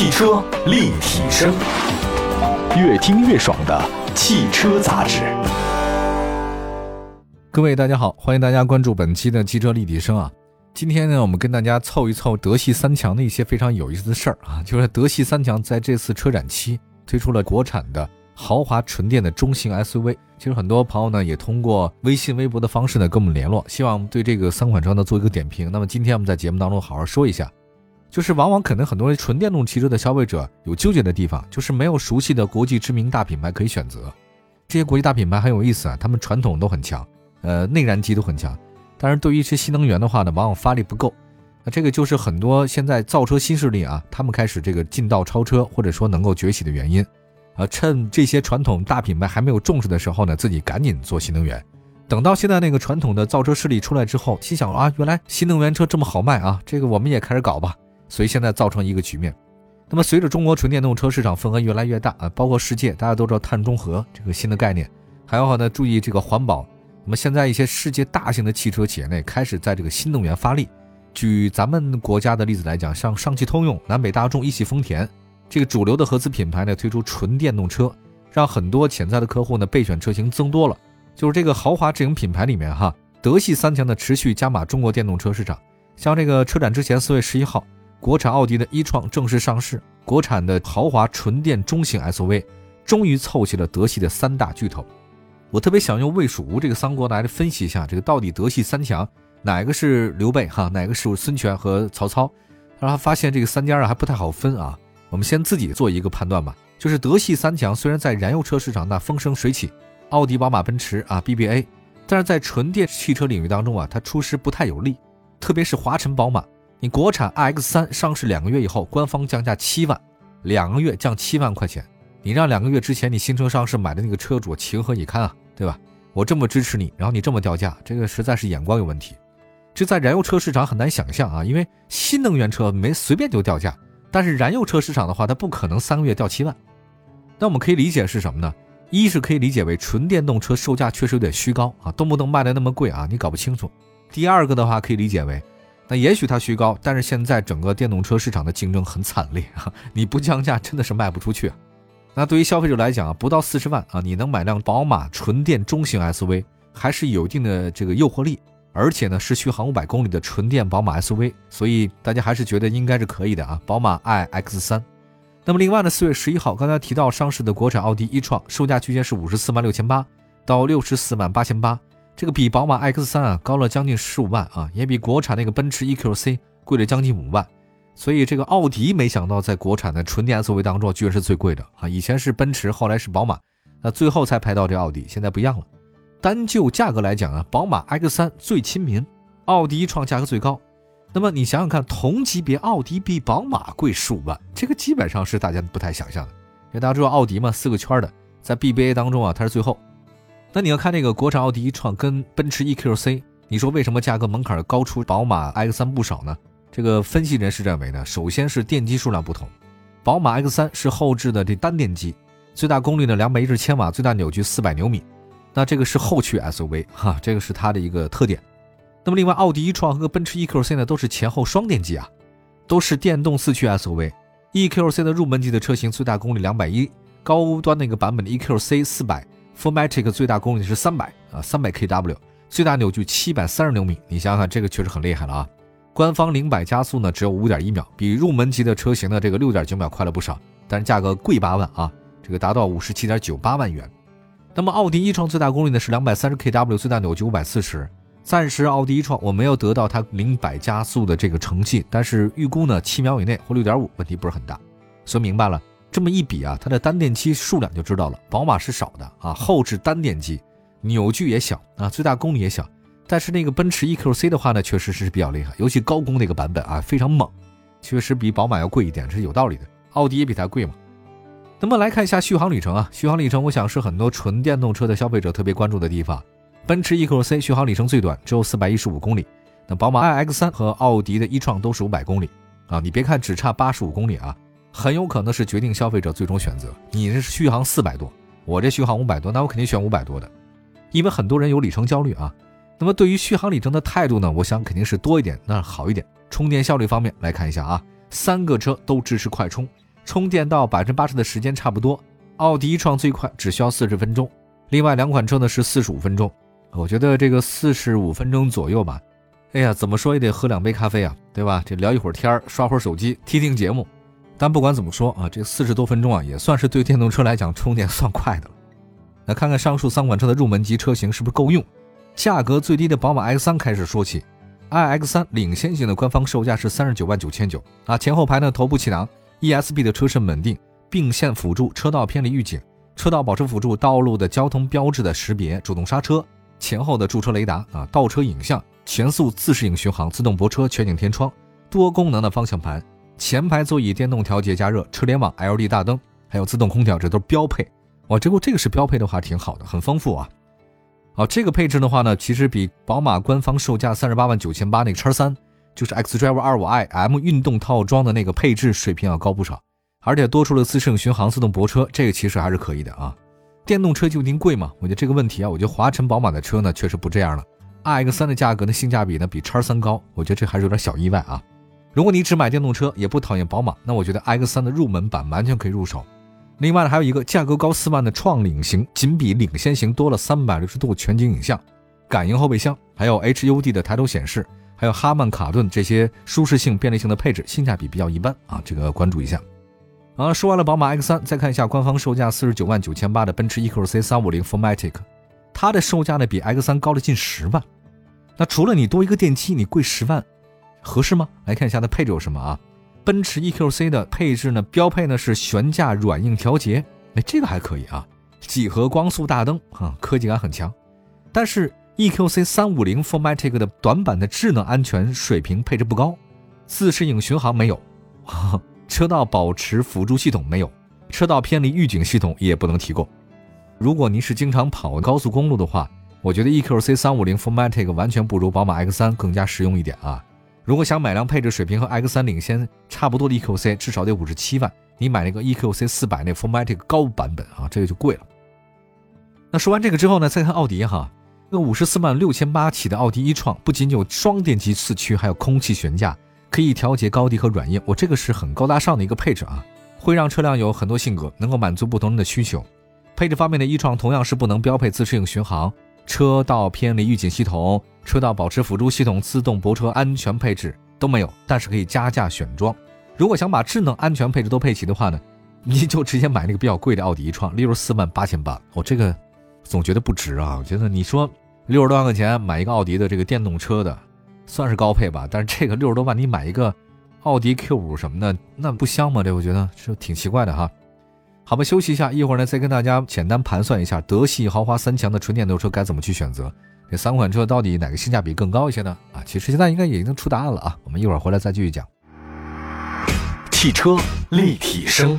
汽车立体声，越听越爽的汽车杂志。各位大家好，欢迎大家关注本期的汽车立体声啊。今天呢，我们跟大家凑一凑德系三强的一些非常有意思的事儿啊，就是德系三强在这次车展期推出了国产的豪华纯电的中型 SUV。其实很多朋友呢也通过微信、微博的方式呢跟我们联络，希望对这个三款车呢做一个点评。那么今天我们在节目当中好好说一下，就是往往可能很多纯电动汽车的消费者有纠结的地方，就是没有熟悉的国际知名大品牌可以选择。这些国际大品牌很有意思啊，他们传统都很强，呃，内燃机都很强。但是对于一些新能源的话呢，往往发力不够，那这个就是很多现在造车新势力啊，他们开始这个进道超车，或者说能够崛起的原因，啊，趁这些传统大品牌还没有重视的时候呢，自己赶紧做新能源，等到现在那个传统的造车势力出来之后，心想啊，原来新能源车这么好卖啊，这个我们也开始搞吧，所以现在造成一个局面。那么随着中国纯电动车市场份额越来越大啊，包括世界，大家都知道碳中和这个新的概念，还要呢注意这个环保。那么现在一些世界大型的汽车企业内开始在这个新能源发力。举咱们国家的例子来讲，像上汽通用、南北大众、一汽丰田这个主流的合资品牌呢，推出纯电动车，让很多潜在的客户呢备选车型增多了。就是这个豪华智能品牌里面哈，德系三强的持续加码中国电动车市场。像这个车展之前四月十一号，国产奥迪的一创正式上市，国产的豪华纯电中型 SUV 终于凑齐了德系的三大巨头。我特别想用魏蜀吴这个三国来分析一下，这个到底德系三强哪个是刘备哈，哪个是孙权和曹操？然后发现这个三家啊还不太好分啊。我们先自己做一个判断吧，就是德系三强虽然在燃油车市场那风生水起，奥迪、宝马、奔驰啊 BBA，但是在纯电汽车领域当中啊，它出师不太有力。特别是华晨宝马，你国产 iX3 上市两个月以后，官方降价七万，两个月降七万块钱。你让两个月之前你新车上市买的那个车主情何以堪啊，对吧？我这么支持你，然后你这么掉价，这个实在是眼光有问题。这在燃油车市场很难想象啊，因为新能源车没随便就掉价，但是燃油车市场的话，它不可能三个月掉七万。那我们可以理解是什么呢？一是可以理解为纯电动车售价确实有点虚高啊，动不动卖的那么贵啊，你搞不清楚。第二个的话可以理解为，那也许它虚高，但是现在整个电动车市场的竞争很惨烈啊，你不降价真的是卖不出去啊。那对于消费者来讲啊，不到四十万啊，你能买辆宝马纯电中型 SUV，还是有一定的这个诱惑力，而且呢是续航五百公里的纯电宝马 SUV，所以大家还是觉得应该是可以的啊。宝马 iX3，那么另外呢，四月十一号刚才提到上市的国产奥迪一创，售价区间是五十四万六千八到六十四万八千八，这个比宝马 X3 啊高了将近十五万啊，也比国产那个奔驰 EQC 贵了将近五万。所以这个奥迪没想到在国产的纯电 SUV 当中居然是最贵的啊！以前是奔驰，后来是宝马，那最后才排到这奥迪，现在不一样了。单就价格来讲啊，宝马 X3 最亲民，奥迪创价格最高。那么你想想看，同级别奥迪比宝马贵十五万，这个基本上是大家不太想象的。因为大家知道奥迪嘛，四个圈的，在 BBA 当中啊，它是最后。那你要看那个国产奥迪一创跟奔驰 EQC，你说为什么价格门槛高出宝马 X3 不少呢？这个分析人士认为呢，首先是电机数量不同，宝马 X3 是后置的这单电机，最大功率呢两百一十千瓦，最大扭矩四百牛米，那这个是后驱 SUV 哈，这个是它的一个特点。那么另外，奥迪 e 创和奔驰 EQC 呢都是前后双电机啊，都是电动四驱 SUV，EQC 的入门级的车型最大功率两百一，高端那个版本的 EQC 四百 Formatic 最大功率是三百啊，三百 kW，最大扭矩七百三十牛米，你想想这个确实很厉害了啊。官方零百加速呢只有五点一秒，比入门级的车型的这个六点九秒快了不少，但是价格贵八万啊，这个达到五十七点九八万元。那么奥迪一创最大功率呢是两百三十 kW，最大扭矩五百四十。暂时奥迪一创我没有得到它零百加速的这个成绩，但是预估呢七秒以内或六点五，问题不是很大。所以明白了，这么一比啊，它的单电机数量就知道了，宝马是少的啊，后置单电机，扭矩也小啊，最大功率也小。但是那个奔驰 EQC 的话呢，确实是比较厉害，尤其高功那个版本啊，非常猛，确实比宝马要贵一点，这是有道理的。奥迪也比它贵嘛。那么来看一下续航里程啊，续航里程，我想是很多纯电动车的消费者特别关注的地方。奔驰 EQC 续航里程最短，只有四百一十五公里。那宝马 iX3 和奥迪的一创都是五百公里啊，你别看只差八十五公里啊，很有可能是决定消费者最终选择。你这是续航四百多，我这续航五百多，那我肯定选五百多的，因为很多人有里程焦虑啊。那么对于续航里程的态度呢？我想肯定是多一点，那好一点。充电效率方面来看一下啊，三个车都支持快充，充电到百分之八十的时间差不多。奥迪一创最快只需要四十分钟，另外两款车呢是四十五分钟。我觉得这个四十五分钟左右吧，哎呀，怎么说也得喝两杯咖啡啊，对吧？这聊一会儿天儿刷会儿手机，听听节目。但不管怎么说啊，这四十多分钟啊，也算是对电动车来讲充电算快的了。那看看上述三款车的入门级车型是不是够用？价格最低的宝马 X3 开始说起，iX3 领先型的官方售价是三十九万九千九啊，前后排呢头部气囊，ESP 的车身稳定，并线辅助，车道偏离预警，车道保持辅助，道路的交通标志的识别，主动刹车。前后的驻车雷达啊，倒车影像，全速自适应巡航，自动泊车，全景天窗，多功能的方向盘，前排座椅电动调节加热，车联网 LED 大灯，还有自动空调，这都是标配。哇，这果这个是标配的话，挺好的，很丰富啊。好，这个配置的话呢，其实比宝马官方售价三十八万九千八那个叉三，就是 xDrive 二五 i M 运动套装的那个配置水平要高不少，而且多出了自适应巡航、自动泊车，这个其实还是可以的啊。电动车就一定贵吗？我觉得这个问题啊，我觉得华晨宝马的车呢确实不这样了。iX 三的价格呢性价比呢比叉三高，我觉得这还是有点小意外啊。如果你只买电动车，也不讨厌宝马，那我觉得 X 三的入门版完全可以入手。另外呢，还有一个价格高四万的创领型，仅比领先型多了三百六十度全景影像、感应后备箱，还有 HUD 的抬头显示，还有哈曼卡顿这些舒适性、便利性的配置，性价比比较一般啊，这个关注一下。啊，说完了宝马 X3，再看一下官方售价四十九万九千八的奔驰 EQC 三五零 f o r m a t i c 它的售价呢比 X3 高了近十万。那除了你多一个电机，你贵十万，合适吗？来看一下它配置有什么啊？奔驰 EQC 的配置呢，标配呢是悬架软硬调节，哎，这个还可以啊。几何光速大灯啊，科技感很强。但是 EQC 三五零 4MATIC 的短板的智能安全水平配置不高，自适应巡航没有。车道保持辅助系统没有，车道偏离预警系统也不能提供。如果您是经常跑高速公路的话，我觉得 EQC 三五零 4MATIC 完全不如宝马 X 三更加实用一点啊。如果想买辆配置水平和 X 三领先差不多的 EQC，至少得五十七万。你买那个 EQC 四百那 Formatic 高版本啊，这个就贵了。那说完这个之后呢，再看奥迪哈，那五十四万六千八起的奥迪一创，不仅有双电机四驱，还有空气悬架。可以调节高低和软硬，我这个是很高大上的一个配置啊，会让车辆有很多性格，能够满足不同人的需求。配置方面的一创同样是不能标配自适应巡航、车道偏离预警系统、车道保持辅助系统、自动泊车安全配置都没有，但是可以加价选装。如果想把智能安全配置都配齐的话呢，你就直接买那个比较贵的奥迪创，例如四万八千八，我这个总觉得不值啊。我觉得你说六十多万块钱买一个奥迪的这个电动车的。算是高配吧，但是这个六十多万你买一个奥迪 Q 五什么的，那不香吗？这我觉得是挺奇怪的哈。好吧，休息一下，一会儿呢再跟大家简单盘算一下德系豪华三强的纯电动车该怎么去选择，这三款车到底哪个性价比更高一些呢？啊，其实现在应该也已经出答案了啊。我们一会儿回来再继续讲。汽车立体声，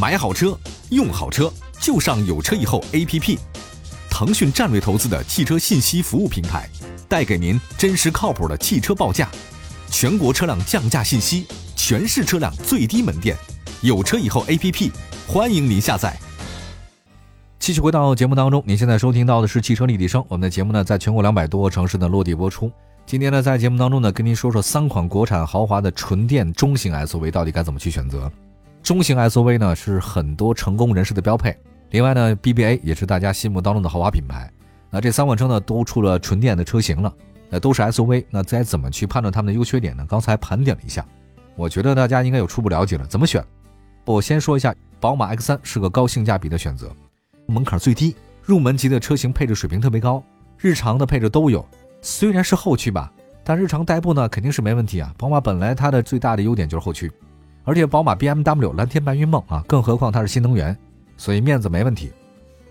买好车，用好车，就上有车以后 APP。腾讯战略投资的汽车信息服务平台，带给您真实靠谱的汽车报价，全国车辆降价信息，全市车辆最低门店，有车以后 APP，欢迎您下载。继续回到节目当中，您现在收听到的是汽车立体声。我们的节目呢，在全国两百多个城市呢落地播出。今天呢，在节目当中呢，跟您说说三款国产豪华的纯电中型 SUV 到底该怎么去选择。中型 SUV 呢，是很多成功人士的标配。另外呢，BBA 也是大家心目当中的豪华品牌。那这三款车呢，都出了纯电的车型了，那都是 SUV。那该怎么去判断它们的优缺点呢？刚才盘点了一下，我觉得大家应该有初步了解了。怎么选？我先说一下，宝马 X3 是个高性价比的选择，门槛最低，入门级的车型配置水平特别高，日常的配置都有。虽然是后驱吧，但日常代步呢肯定是没问题啊。宝马本来它的最大的优点就是后驱，而且宝马 BMW 蓝天白云梦啊，更何况它是新能源。所以面子没问题，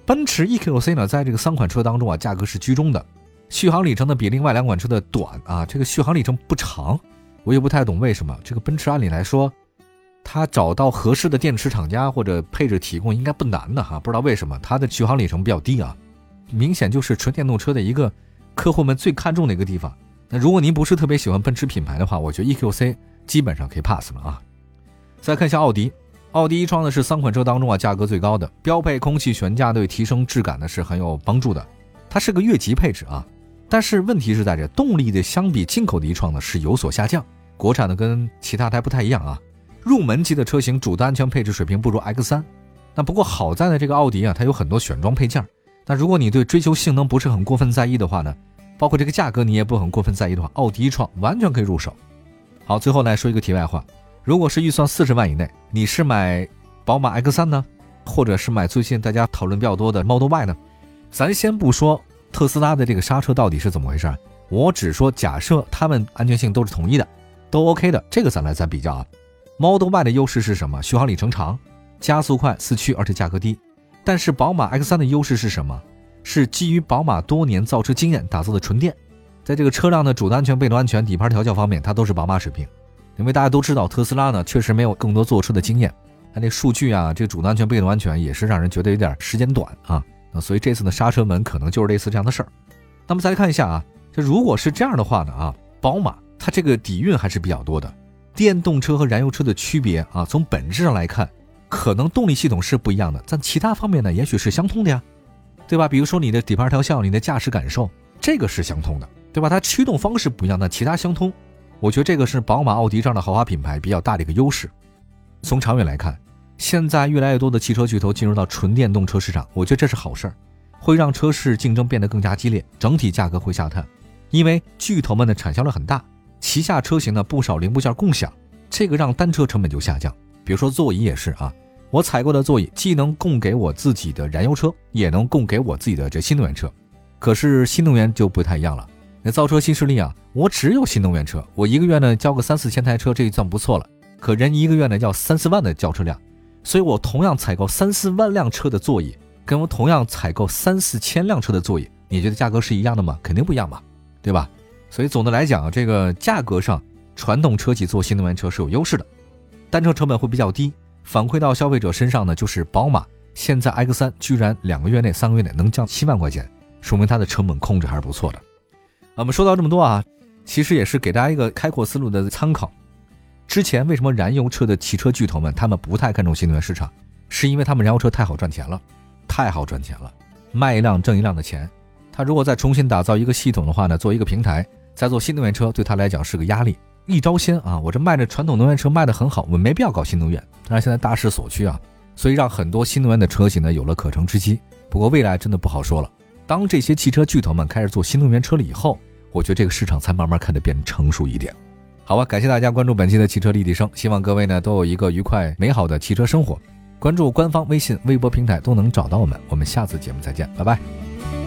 奔驰 EQC 呢，在这个三款车当中啊，价格是居中的，续航里程呢比另外两款车的短啊，这个续航里程不长，我也不太懂为什么。这个奔驰按理来说，它找到合适的电池厂家或者配置提供应该不难的哈，不知道为什么它的续航里程比较低啊，明显就是纯电动车的一个客户们最看重的一个地方。那如果您不是特别喜欢奔驰品牌的话，我觉得 EQC 基本上可以 pass 了啊。再看一下奥迪。奥迪一创呢是三款车当中啊价格最高的，标配空气悬架对提升质感呢是很有帮助的。它是个越级配置啊，但是问题是在这动力的相比进口的一创呢是有所下降。国产的跟其他台不太一样啊，入门级的车型主的安全配置水平不如 X 三。那不过好在呢，这个奥迪啊，它有很多选装配件。那如果你对追求性能不是很过分在意的话呢，包括这个价格你也不很过分在意的话，奥迪一创完全可以入手。好，最后来说一个题外话，如果是预算四十万以内，你是买宝马 X 三呢，或者是买最近大家讨论比较多的 Model Y 呢？咱先不说特斯拉的这个刹车到底是怎么回事，我只说假设它们安全性都是统一的，都 OK 的，这个咱来再比较啊。Model Y 的优势是什么？续航里程长。加速快、四驱，而且价格低。但是宝马 X3 的优势是什么？是基于宝马多年造车经验打造的纯电，在这个车辆的主动安全、被动安全、底盘调教方面，它都是宝马水平。因为大家都知道，特斯拉呢确实没有更多坐车的经验，它那数据啊，这个主动安全、被动安全也是让人觉得有点时间短啊。那所以这次的刹车门可能就是类似这样的事儿。那么再来看一下啊，这如果是这样的话呢啊，宝马它这个底蕴还是比较多的。电动车和燃油车的区别啊，从本质上来看。可能动力系统是不一样的，但其他方面呢，也许是相通的呀，对吧？比如说你的底盘调校，你的驾驶感受，这个是相通的，对吧？它驱动方式不一样，但其他相通。我觉得这个是宝马、奥迪这样的豪华品牌比较大的一个优势。从长远来看，现在越来越多的汽车巨头进入到纯电动车市场，我觉得这是好事儿，会让车市竞争变得更加激烈，整体价格会下探，因为巨头们的产销量很大，旗下车型呢不少零部件共享，这个让单车成本就下降。比如说座椅也是啊。我采购的座椅既能供给我自己的燃油车，也能供给我自己的这新能源车。可是新能源就不太一样了。那造车新势力啊，我只有新能源车，我一个月呢交个三四千台车，这算不错了。可人一个月呢要三四万的交车量，所以我同样采购三四万辆车的座椅，跟我同样采购三四千辆车的座椅，你觉得价格是一样的吗？肯定不一样嘛，对吧？所以总的来讲，这个价格上，传统车企做新能源车是有优势的，单车成本会比较低。反馈到消费者身上呢，就是宝马现在 X3 居然两个月内、三个月内能降七万块钱，说明它的成本控制还是不错的。我们说到这么多啊，其实也是给大家一个开阔思路的参考。之前为什么燃油车的汽车巨头们他们不太看重新能源市场，是因为他们燃油车太好赚钱了，太好赚钱了，卖一辆挣一辆的钱。他如果再重新打造一个系统的话呢，做一个平台，再做新能源车，对他来讲是个压力。一招鲜啊！我这卖的传统能源车卖的很好，我没必要搞新能源。但是现在大势所趋啊，所以让很多新能源的车型呢有了可乘之机。不过未来真的不好说了。当这些汽车巨头们开始做新能源车了以后，我觉得这个市场才慢慢看得变成熟一点。好吧，感谢大家关注本期的汽车立体声，希望各位呢都有一个愉快美好的汽车生活。关注官方微信、微博平台都能找到我们。我们下次节目再见，拜拜。